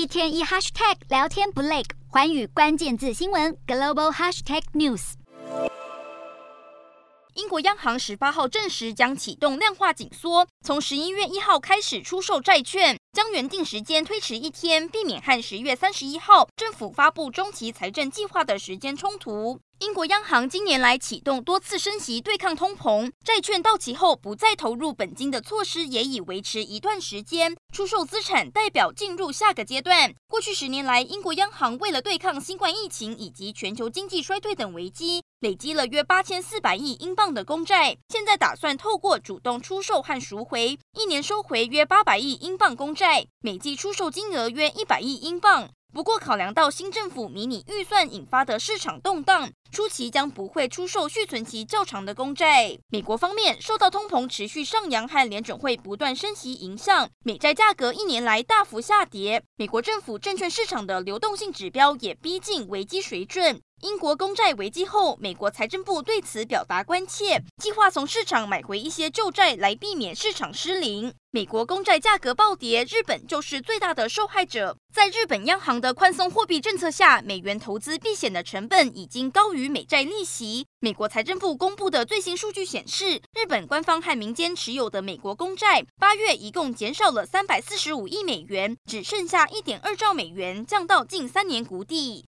一天一 hashtag 聊天不累，环宇关键字新闻 global hashtag news。英国央行十八号证实将启动量化紧缩，从十一月一号开始出售债券，将原定时间推迟一天，避免和十月三十一号政府发布中期财政计划的时间冲突。英国央行近年来启动多次升息对抗通膨，债券到期后不再投入本金的措施也已维持一段时间。出售资产代表进入下个阶段。过去十年来，英国央行为了对抗新冠疫情以及全球经济衰退等危机，累积了约八千四百亿英镑的公债。现在打算透过主动出售和赎回，一年收回约八百亿英镑公债，每季出售金额约一百亿英镑。不过，考量到新政府迷你预算引发的市场动荡，初期将不会出售续存期较长的公债。美国方面受到通膨持续上扬和联准会不断升息影响，美债价格一年来大幅下跌。美国政府证券市场的流动性指标也逼近危机水准。英国公债危机后，美国财政部对此表达关切，计划从市场买回一些旧债来避免市场失灵。美国公债价格暴跌，日本就是最大的受害者。在日本央行的宽松货币政策下，美元投资避险的成本已经高于美债利息。美国财政部公布的最新数据显示，日本官方和民间持有的美国公债，八月一共减少了三百四十五亿美元，只剩下一点二兆美元，降到近三年谷底。